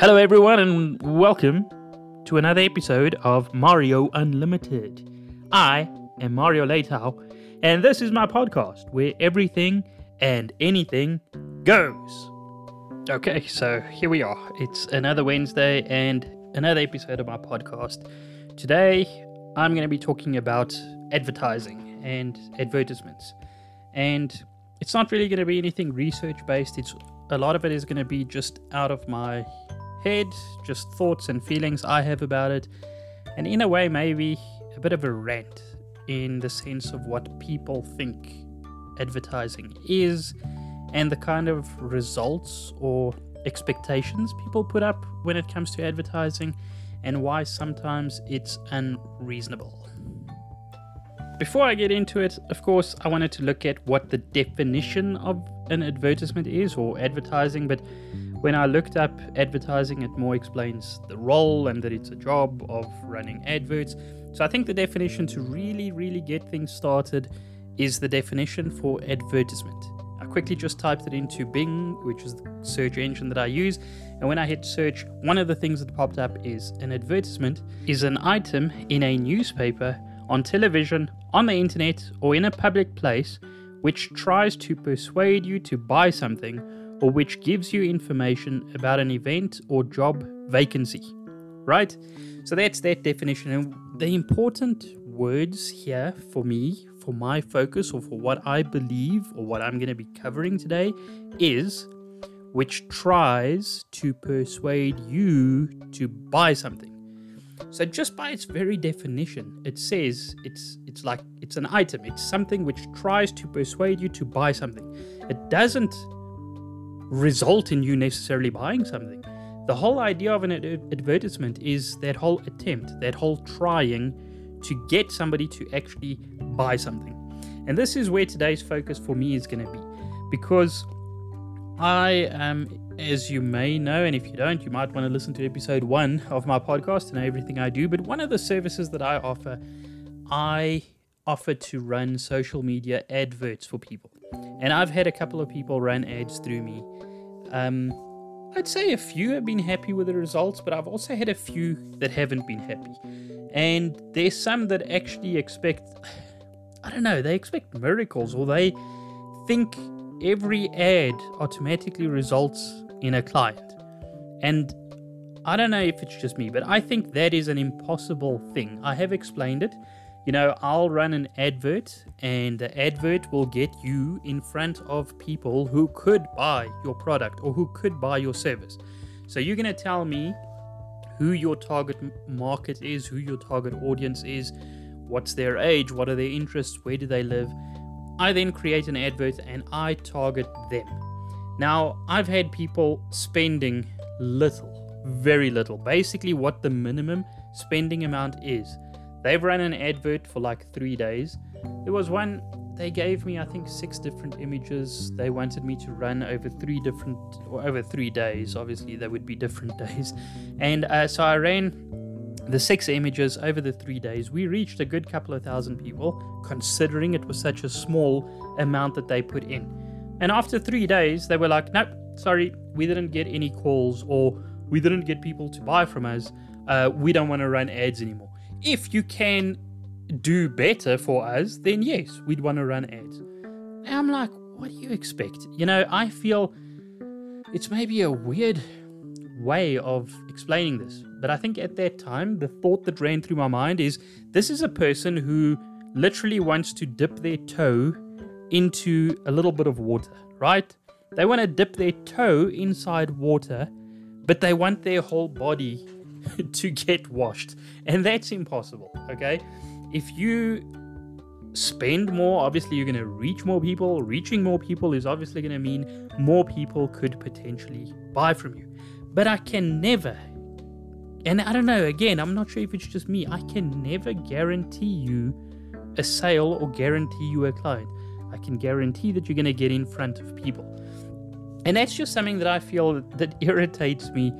Hello, everyone, and welcome to another episode of Mario Unlimited. I am Mario Leitao, and this is my podcast where everything and anything goes. Okay, so here we are. It's another Wednesday and another episode of my podcast. Today, I'm going to be talking about advertising and advertisements. And it's not really going to be anything research based. It's a lot of it is going to be just out of my head, just thoughts and feelings I have about it, and in a way, maybe a bit of a rant in the sense of what people think advertising is and the kind of results or expectations people put up when it comes to advertising and why sometimes it's unreasonable. Before I get into it, of course, I wanted to look at what the definition of an advertisement is or advertising, but when I looked up advertising, it more explains the role and that it's a job of running adverts. So I think the definition to really, really get things started is the definition for advertisement. I quickly just typed it into Bing, which is the search engine that I use. And when I hit search, one of the things that popped up is an advertisement is an item in a newspaper, on television, on the internet, or in a public place which tries to persuade you to buy something or which gives you information about an event or job vacancy. Right? So that's that definition. And the important words here for me, for my focus, or for what I believe, or what I'm going to be covering today is which tries to persuade you to buy something. So just by its very definition, it says it's it's like it's an item. It's something which tries to persuade you to buy something. It doesn't result in you necessarily buying something. The whole idea of an ad- advertisement is that whole attempt, that whole trying to get somebody to actually buy something. And this is where today's focus for me is going to be. Because I am, as you may know, and if you don't, you might want to listen to episode one of my podcast and everything I do. But one of the services that I offer, I offer to run social media adverts for people. And I've had a couple of people run ads through me. Um, I'd say a few have been happy with the results, but I've also had a few that haven't been happy. And there's some that actually expect, I don't know, they expect miracles or they think every ad automatically results in a client. And I don't know if it's just me, but I think that is an impossible thing. I have explained it. You know, I'll run an advert, and the advert will get you in front of people who could buy your product or who could buy your service. So you're going to tell me who your target market is, who your target audience is, what's their age, what are their interests, where do they live. I then create an advert and I target them. Now, I've had people spending little, very little, basically what the minimum spending amount is. They've run an advert for like three days. There was one, they gave me, I think, six different images. They wanted me to run over three different, or over three days. Obviously, they would be different days. And uh, so I ran the six images over the three days. We reached a good couple of thousand people, considering it was such a small amount that they put in. And after three days, they were like, nope, sorry, we didn't get any calls, or we didn't get people to buy from us. Uh, we don't want to run ads anymore if you can do better for us, then yes, we'd want to run ads. And I'm like, what do you expect? You know, I feel it's maybe a weird way of explaining this, but I think at that time, the thought that ran through my mind is this is a person who literally wants to dip their toe into a little bit of water, right? They want to dip their toe inside water, but they want their whole body to get washed. And that's impossible, okay? If you spend more, obviously you're going to reach more people. Reaching more people is obviously going to mean more people could potentially buy from you. But I can never, and I don't know, again, I'm not sure if it's just me, I can never guarantee you a sale or guarantee you a client. I can guarantee that you're going to get in front of people. And that's just something that I feel that irritates me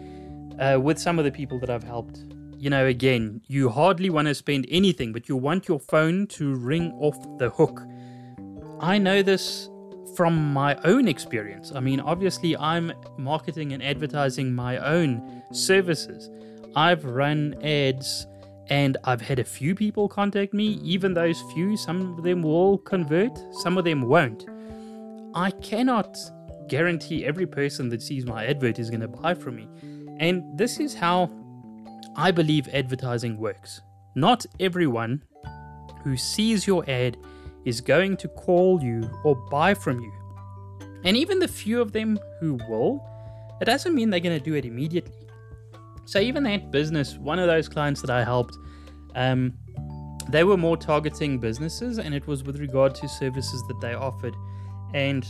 uh, with some of the people that I've helped. You know, again, you hardly want to spend anything, but you want your phone to ring off the hook. I know this from my own experience. I mean, obviously, I'm marketing and advertising my own services. I've run ads and I've had a few people contact me. Even those few, some of them will convert, some of them won't. I cannot guarantee every person that sees my advert is going to buy from me. And this is how I believe advertising works. Not everyone who sees your ad is going to call you or buy from you. And even the few of them who will, it doesn't mean they're going to do it immediately. So even that business, one of those clients that I helped, um, they were more targeting businesses, and it was with regard to services that they offered. And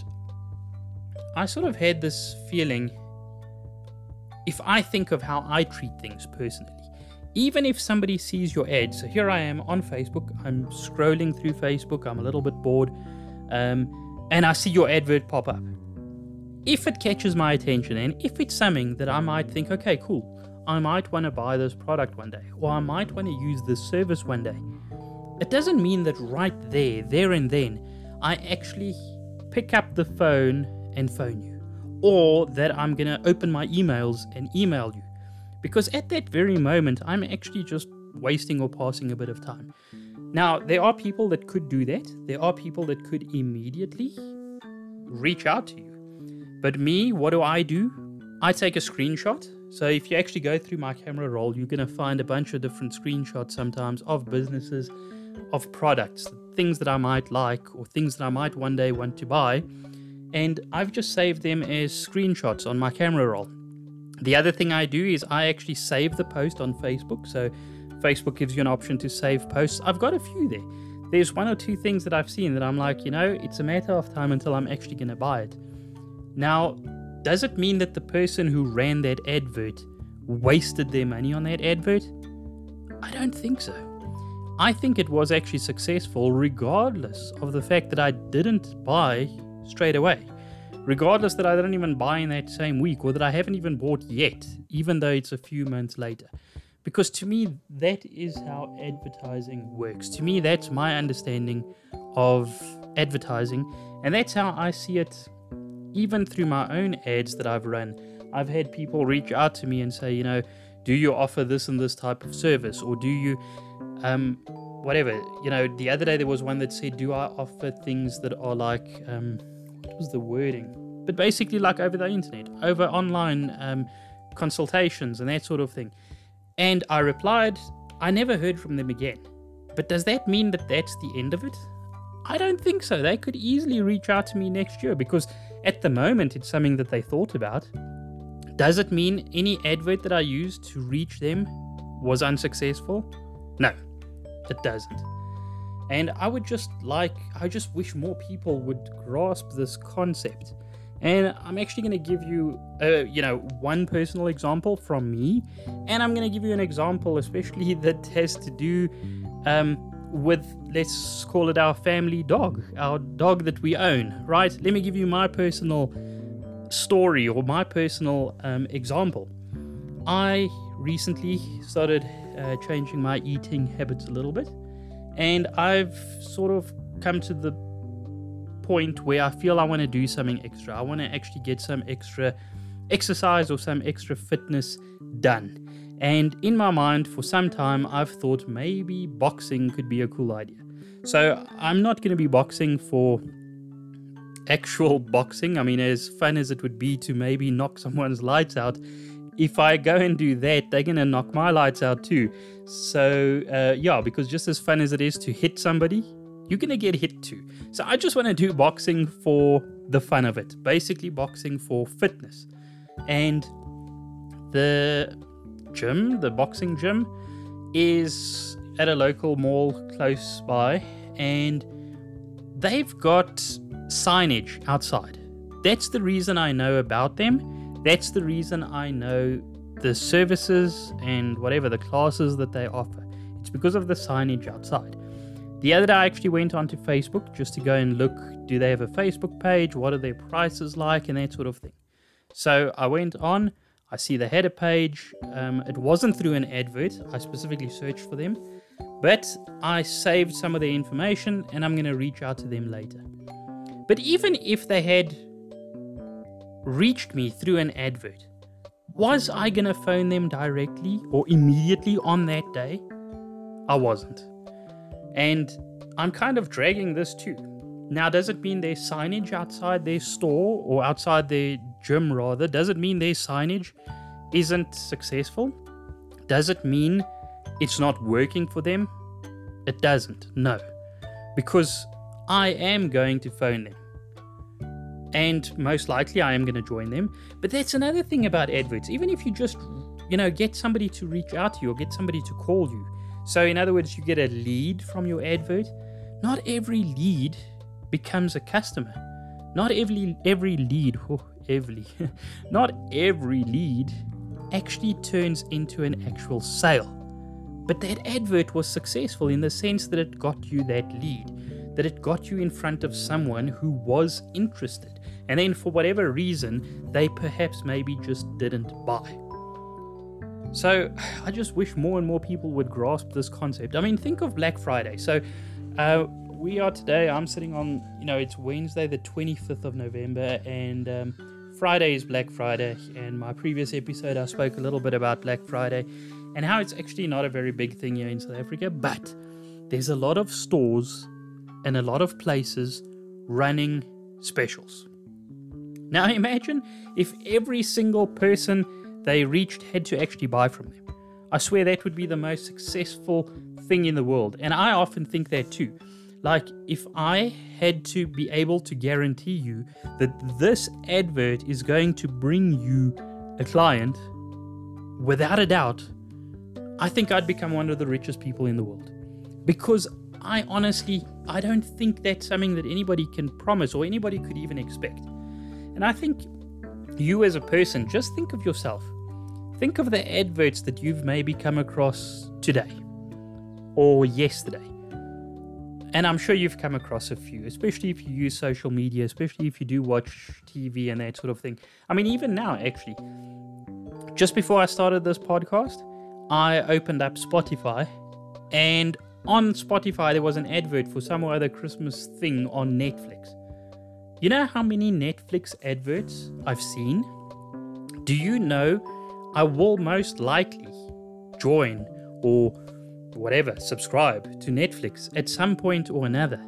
I sort of had this feeling if I think of how I treat things personally, even if somebody sees your ad, so here I am on Facebook, I'm scrolling through Facebook, I'm a little bit bored, um, and I see your advert pop up. If it catches my attention and if it's something that I might think, okay, cool, I might want to buy this product one day, or I might want to use this service one day, it doesn't mean that right there, there and then, I actually pick up the phone and phone you or that I'm going to open my emails and email you. Because at that very moment, I'm actually just wasting or passing a bit of time. Now, there are people that could do that. There are people that could immediately reach out to you. But me, what do I do? I take a screenshot. So if you actually go through my camera roll, you're going to find a bunch of different screenshots sometimes of businesses, of products, things that I might like, or things that I might one day want to buy and I've just saved them as screenshots on my camera roll. The other thing I do is I actually save the post on Facebook. So Facebook gives you an option to save posts. I've got a few there. There's one or two things that I've seen that I'm like, you know, it's a matter of time until I'm actually going to buy it. Now, does it mean that the person who ran that advert wasted their money on that advert? I don't think so. I think it was actually successful regardless of the fact that I didn't buy straight away, regardless that I didn't even buy in that same week or that I haven't even bought yet, even though it's a few months later. Because to me, that is how advertising works. To me, that's my understanding of advertising, and that's how I see it even through my own ads that I've run. I've had people reach out to me and say, you know, do you offer this and this type of service, or do you, um, whatever. You know, the other day there was one that said, do I offer things that are like, um, was the wording? But basically, like over the internet, over online um, consultations and that sort of thing. And I replied, I never heard from them again. But does that mean that that's the end of it? I don't think so. They could easily reach out to me next year because at the moment it's something that they thought about. Does it mean any advert that I used to reach them was unsuccessful? No, it doesn't. And I would just like, I just wish more people would grasp this concept. And I'm actually going to give you, uh, you know, one personal example from me, and I'm going to give you an example, especially that has to do um, with, let's call it our family dog, our dog that we own, right? Let me give you my personal story or my personal um, example. I recently started uh, changing my eating habits a little bit and I've sort of come to the point where I feel I want to do something extra. I want to actually get some extra exercise or some extra fitness done. And in my mind, for some time, I've thought maybe boxing could be a cool idea. So I'm not going to be boxing for actual boxing. I mean, as fun as it would be to maybe knock someone's lights out, if I go and do that, they're gonna knock my lights out too. So uh, yeah, because just as fun as it is to hit somebody, you're gonna get hit too. So I just want to do boxing for the fun of it, basically boxing for fitness. And the gym, the boxing gym, is at a local mall close by, and they've got signage outside. That's the reason I know about them that's the reason I know the services and whatever the classes that they offer. It's because of the signage outside. The other day, I actually went onto Facebook just to go and look do they have a Facebook page? What are their prices like? And that sort of thing. So I went on, I see the header page. Um, it wasn't through an advert, I specifically searched for them, but I saved some of their information and I'm going to reach out to them later. But even if they had reached me through an advert, Was I to phone them directly or immediately on that day? I wasn't. And I'm kind of dragging this too. Now, does it mean there's signage outside their store or outside their gym, rather? Does it mean their signage isn't successful? Does it mean it's not working for them? It doesn't, no. Because I am going to phone them. And most likely I am going to join them. But that's another thing about adverts. Even if you just, you know, get somebody to reach out to you or get somebody to call you. So, in other words, you get a lead from your advert. Not every lead becomes a customer. Not every every lead, oh, every, not every lead actually turns into an actual sale. But that advert was successful in the sense that it got you that lead, that it got you in front of someone who was interested. And then, for whatever reason, they perhaps maybe just didn't buy. So, I just wish more and more people would grasp this concept. I mean, think of Black Friday. So, uh, we are today, I'm sitting on, you know, it's Wednesday, the 25th of November, and um, Friday is Black Friday. And my previous episode, I spoke a little bit about Black Friday and how it's actually not a very big thing here in South Africa, but there's a lot of stores and a lot of places running specials. Now, imagine if every single person they reached had to actually buy from them. I swear that would be the most successful thing in the world. And I often think that too. Like, if I had to be able to guarantee you that this advert is going to bring you a client, without a doubt, I think I'd become one of the richest people in the world. Because I honestly, I don't think that's something that anybody can promise or anybody could even expect. And I think you as a person, just think of yourself. Think of the adverts that you've maybe come across today or yesterday and I'm sure you've come across a few, especially if you use social media, especially if you do watch TV and that sort of thing. I mean, even now, actually, just before I started this podcast, I opened up Spotify, and on Spotify, there was an advert for some other Christmas thing on Netflix. You know how many Netflix adverts I've seen? Do you know I will most likely join or whatever, subscribe to Netflix at some point or another.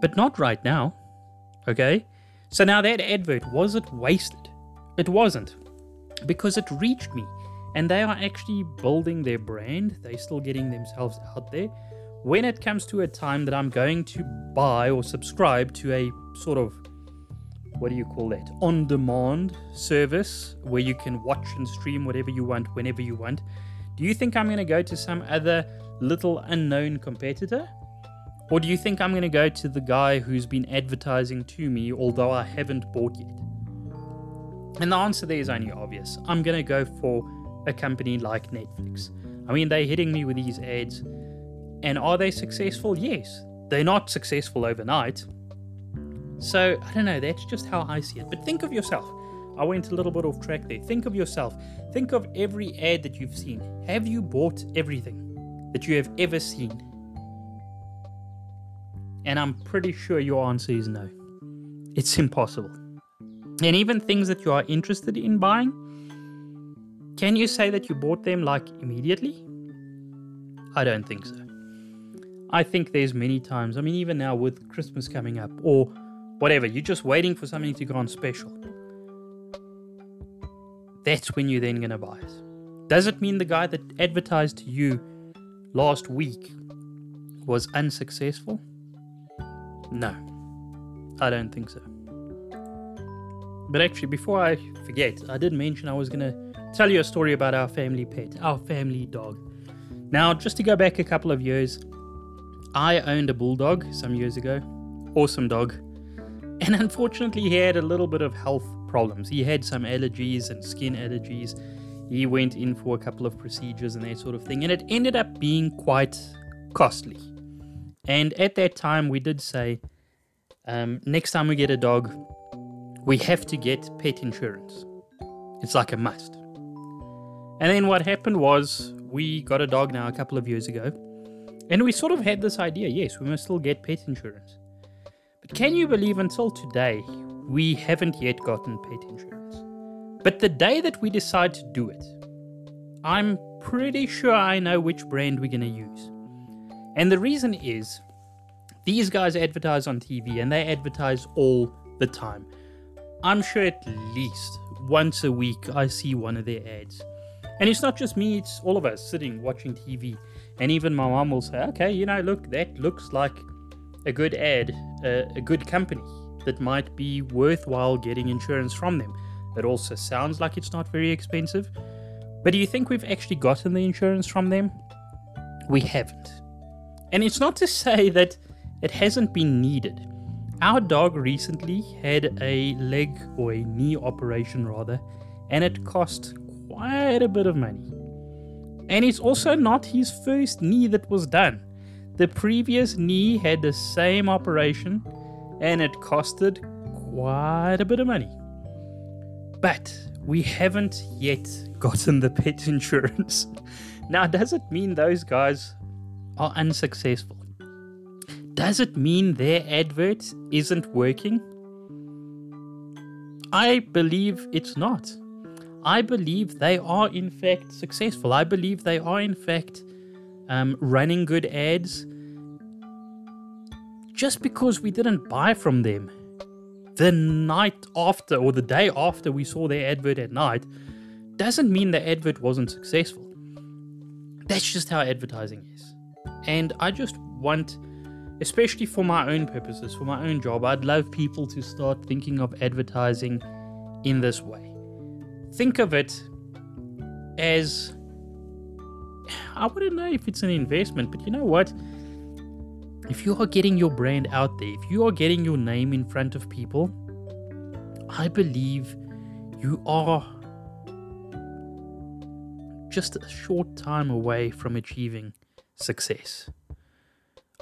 But not right now. Okay? So now that advert, was it wasted? It wasn't. Because it reached me. And they are actually building their brand. They're still getting themselves out there. When it comes to a time that I'm going to buy or subscribe to a sort of what do you call that? On demand service where you can watch and stream whatever you want whenever you want. Do you think I'm going to go to some other little unknown competitor? Or do you think I'm going to go to the guy who's been advertising to me, although I haven't bought yet? And the answer there is only obvious. I'm going to go for a company like Netflix. I mean, they're hitting me with these ads. And are they successful? Yes. They're not successful overnight. So, I don't know, that's just how I see it. But think of yourself. I went a little bit off track there. Think of yourself. Think of every ad that you've seen. Have you bought everything that you have ever seen? And I'm pretty sure your answer is no. It's impossible. And even things that you are interested in buying, can you say that you bought them like immediately? I don't think so. I think there's many times, I mean, even now with Christmas coming up or whatever, you're just waiting for something to go on special that's when you're then going to buy it. Does it mean the guy that advertised to you last week was unsuccessful? No, I don't think so. But actually, before I forget, I did mention I was going to tell you a story about our family pet, our family dog. Now, just to go back a couple of years, I owned a bulldog some years ago. Awesome dog. And unfortunately, he had a little bit of health problems. He had some allergies and skin allergies. He went in for a couple of procedures and that sort of thing, and it ended up being quite costly. And at that time, we did say, um, next time we get a dog, we have to get pet insurance. It's like a must. And then what happened was, we got a dog now a couple of years ago, and we sort of had this idea yes, we must still get pet insurance. But can you believe until today, we haven't yet gotten pet insurance. But the day that we decide to do it, I'm pretty sure I know which brand we're going to use. And the reason is these guys advertise on TV and they advertise all the time. I'm sure at least once a week I see one of their ads. And it's not just me, it's all of us sitting watching TV. And even my mom will say, okay, you know, look, that looks like a good ad, a, a good company that might be worthwhile getting insurance from them. It also sounds like it's not very expensive. But do you think we've actually gotten the insurance from them? We haven't. And it's not to say that it hasn't been needed. Our dog recently had a leg or a knee operation, rather, and it cost quite a bit of money. And it's also not his first knee that was done. The previous knee had the same operation and it costed quite a bit of money. But we haven't yet gotten the pet insurance. now, does it mean those guys are unsuccessful? Does it mean their advert isn't working? I believe it's not. I believe they are in fact successful. I believe they are in fact um, running good ads. Just because we didn't buy from them the night after or the day after we saw their advert at night doesn't mean the advert wasn't successful. That's just how advertising is. And I just want, especially for my own purposes, for my own job, I'd love people to start thinking of advertising in this way think of it as I wouldn't know if it's an investment, but you know what? If you are getting your brand out there, if you are getting your name in front of people, I believe you are just a short time away from achieving success.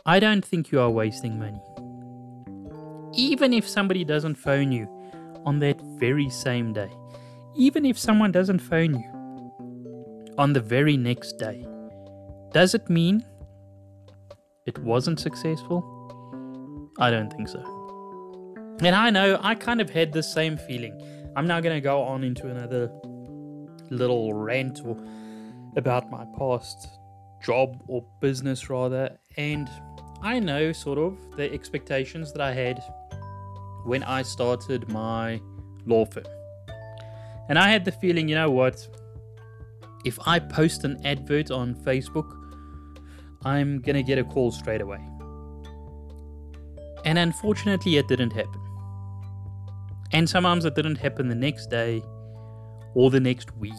I don't think you are wasting money. Even if somebody doesn't phone you on that very same day, even if someone doesn't phone you on the very next day, does it mean it wasn't successful? I don't think so. And I know I kind of had the same feeling. I'm now going to go on into another little rant or about my past job or business rather and I know sort of the expectations that I had when I started my law firm. And I had the feeling, you know what? If I post an advert on Facebook, I'm going to get a call straight away. And unfortunately, it didn't happen. And sometimes it didn't happen the next day, or the next week,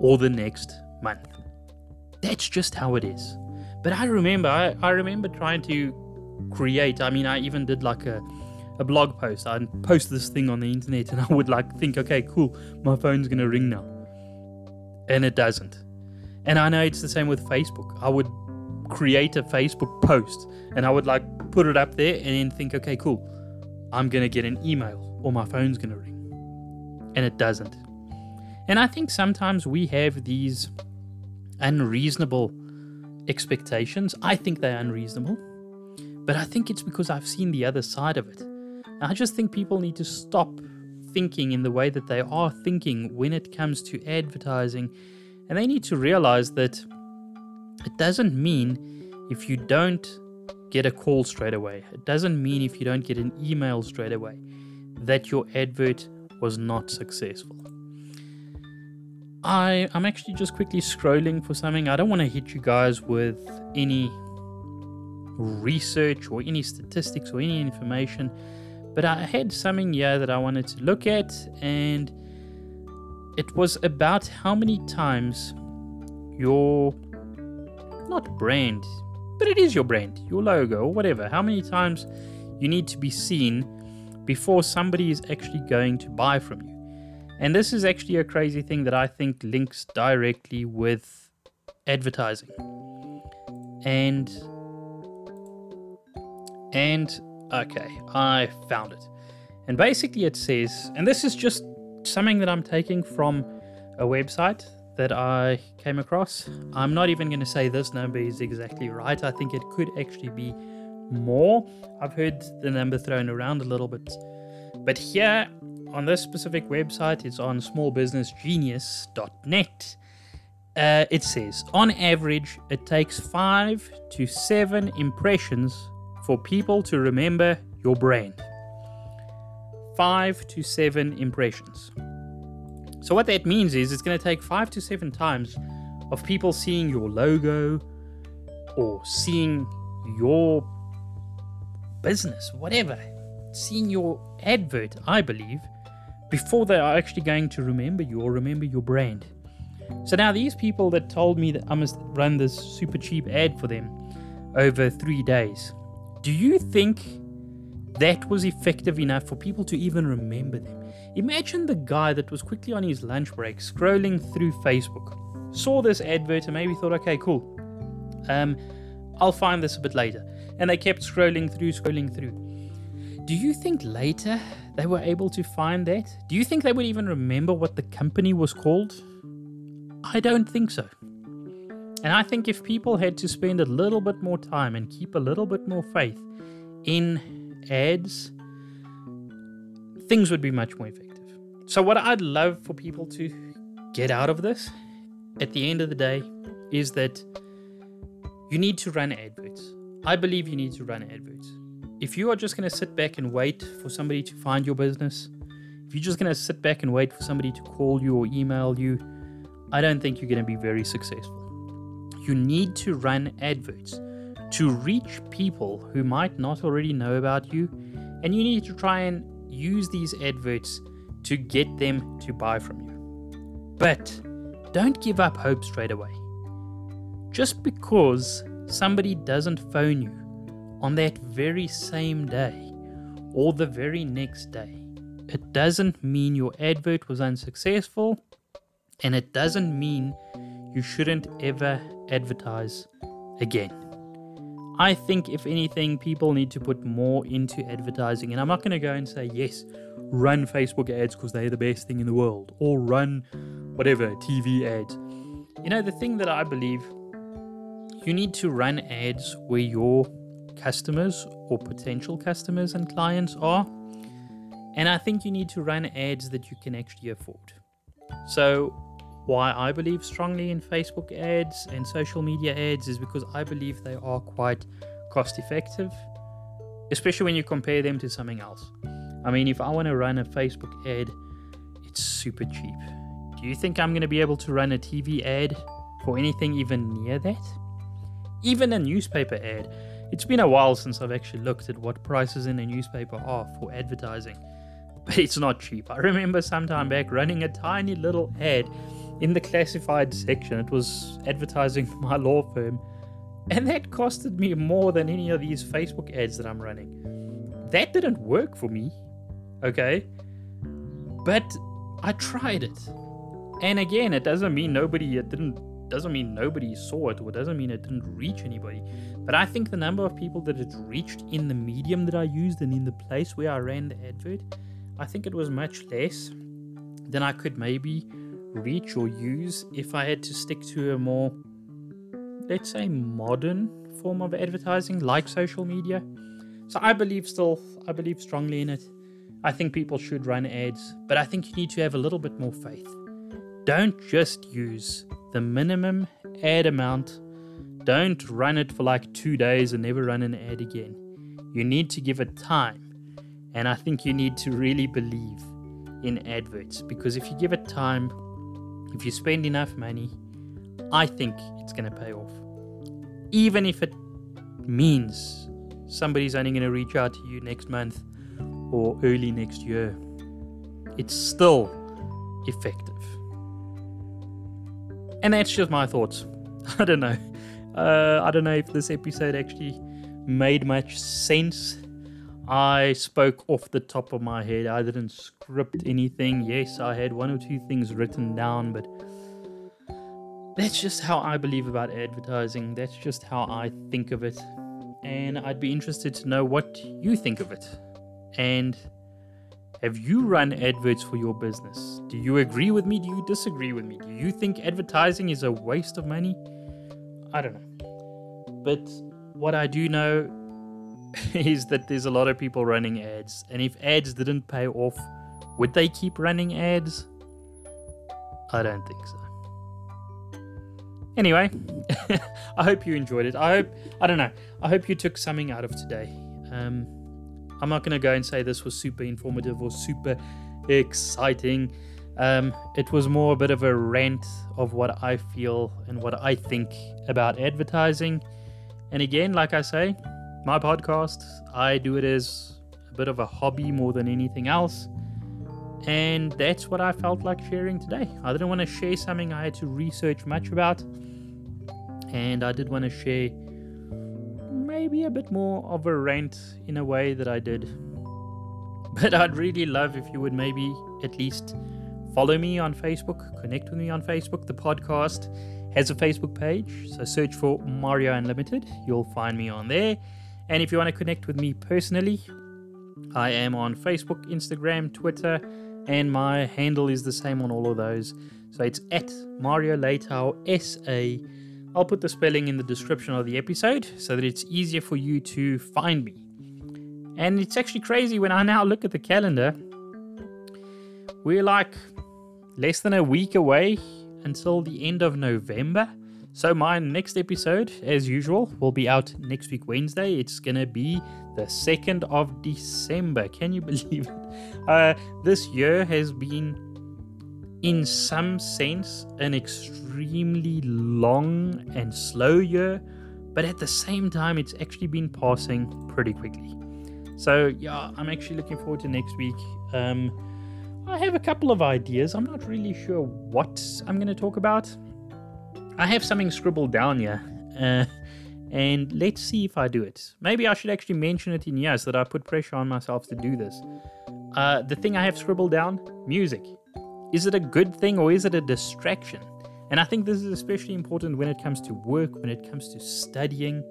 or the next month. That's just how it is. But I remember, I, I remember trying to create. I mean, I even did like a a blog post. I'd post this thing on the internet and I would like think, okay, cool, my phone's gonna ring now. And it doesn't. And I know it's the same with Facebook. I would create a Facebook post and I would like put it up there and then think, okay, cool, I'm gonna get an email or my phone's gonna ring. And it doesn't. And I think sometimes we have these unreasonable expectations. I think they're unreasonable. But I think it's because I've seen the other side of it. I just think people need to stop thinking in the way that they are thinking when it comes to advertising. And they need to realize that it doesn't mean if you don't get a call straight away, it doesn't mean if you don't get an email straight away that your advert was not successful. I, I'm actually just quickly scrolling for something. I don't want to hit you guys with any research or any statistics or any information. But I had something here that I wanted to look at, and it was about how many times your not brand, but it is your brand, your logo, or whatever, how many times you need to be seen before somebody is actually going to buy from you. And this is actually a crazy thing that I think links directly with advertising. And and Okay, I found it. And basically, it says, and this is just something that I'm taking from a website that I came across. I'm not even going to say this number is exactly right. I think it could actually be more. I've heard the number thrown around a little bit. But here on this specific website, it's on smallbusinessgenius.net. Uh, it says, on average, it takes five to seven impressions for people to remember your brand. Five to seven impressions. So, what that means is it's going to take five to seven times of people seeing your logo or seeing your business, whatever, seeing your advert, I believe, before they are actually going to remember you or remember your brand. So now these people that told me that I must run this super cheap ad for them over three days, do you think that was effective enough for people to even remember them? Imagine the guy that was quickly on his lunch break scrolling through Facebook, saw this advert and maybe thought, okay, cool. Um, I'll find this a bit later. And they kept scrolling through, scrolling through. Do you think later they were able to find that? Do you think they would even remember what the company was called? I don't think so. And I think if people had to spend a little bit more time and keep a little bit more faith in ads, things would be much more effective. So, what I'd love for people to get out of this at the end of the day is that you need to run adverts. I believe you need to run adverts. If you are just going to sit back and wait for somebody to find your business, if you're just going to sit back and wait for somebody to call you or email you, I don't think you're going to be very successful. You need to run adverts to reach people who might not already know about you, and you need to try and use these adverts to get them to buy from you. But don't give up hope straight away. Just because somebody doesn't phone you on that very same day or the very next day, it doesn't mean your advert was unsuccessful and it doesn't mean you shouldn't ever advertise again. I think, if anything, people need to put more into advertising. And I'm not going to go and say, yes, run Facebook ads because they're the best thing in the world, or run whatever, TV ads. You know, the thing that I believe you need to run ads where your customers or potential customers and clients are. And I think you need to run ads that you can actually afford. So, why I believe strongly in Facebook ads and social media ads is because I believe they are quite cost effective, especially when you compare them to something else. I mean, if I want to run a Facebook ad, it's super cheap. Do you think I'm going to be able to run a TV ad for anything even near that? Even a newspaper ad. It's been a while since I've actually looked at what prices in a newspaper are for advertising, but it's not cheap. I remember some time back running a tiny little ad in the classified section. It was advertising for my law firm, and that costed me more than any of these Facebook ads that I'm running. That didn't work for me, okay? But I tried it. And again, it doesn't mean nobody it didn't doesn't mean nobody saw it or doesn't mean it didn't reach anybody. But I think the number of people that it reached in the medium that I used and in the place where I ran the advert, I think it was much less than I could maybe reach or use if I had to stick to a more, let's say, modern form of advertising like social media. So I believe still, I believe strongly in it. I think people should run ads, but I think you need to have a little bit more faith. Don't just use the minimum ad amount. Don't run it for like two days and never run an ad again. You need to give it time. And I think you need to really believe in adverts because if you give it time, if you spend enough money, I think it's going to pay off. Even if it means somebody's only going to reach out to you next month or early next year, it's still effective. And that's just my thoughts. I don't know. Uh, I don't know if this episode actually made much sense. I spoke off the top of my head. I didn't script anything. Yes, I had one or two things written down, but that's just how I believe about advertising. That's just how I think of it. And I'd be interested to know what you think of it. And have you run adverts for your business? Do you agree with me? Do you disagree with me? Do you think advertising is a waste of money? I don't know. But what I do know is that there's a lot of people running ads. And if ads didn't pay off would they keep running ads? I don't think so. Anyway, I hope you enjoyed it. I hope, I don't know, I hope you took something out of today. Um, I'm not going to go and say this was super informative or super exciting. Um, it was more a bit of a rant of what I feel and what I think about advertising. And again, like I say, my podcast, I do it as a bit of a hobby more than anything else. And that's what I felt like sharing today. I didn't want to share something I had to research much about. And I did want to share maybe a bit more of a rant in a way that I did. But I'd really love if you would maybe at least follow me on Facebook, connect with me on Facebook. The podcast has a Facebook page, so search for Mario Unlimited. You'll find me on there. And if you want to connect with me personally, I am on Facebook, Instagram, Twitter, and my handle is the same on all of those. So it's at Mario Leitao SA. I'll put the spelling in the description of the episode so that it's easier for you to find me. And it's actually crazy when I now look at the calendar. We're like less than a week away until the end of November. So, my next episode, as usual, will be out next week, Wednesday. It's going to be the 2nd of December. Can you believe it? Uh, this year has been, in some sense, an extremely long and slow year, but at the same time, it's actually been passing pretty quickly. So, yeah, I'm actually looking forward to next week. Um, I have a couple of ideas. I'm not really sure what I'm going to talk about. I have something scribbled down here, uh, and let's see if I do it. Maybe I should actually mention it in here so that I put pressure on myself to do this. Uh, the thing I have scribbled down music. Is it a good thing or is it a distraction? And I think this is especially important when it comes to work, when it comes to studying,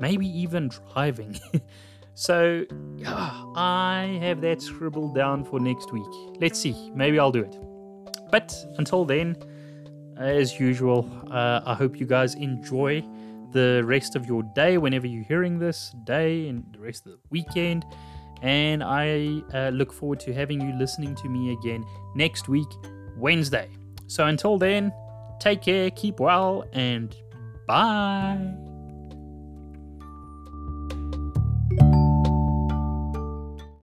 maybe even driving. so, yeah, I have that scribbled down for next week. Let's see, maybe I'll do it. But until then, as usual, uh, I hope you guys enjoy the rest of your day whenever you're hearing this day and the rest of the weekend. And I uh, look forward to having you listening to me again next week, Wednesday. So until then, take care, keep well, and bye.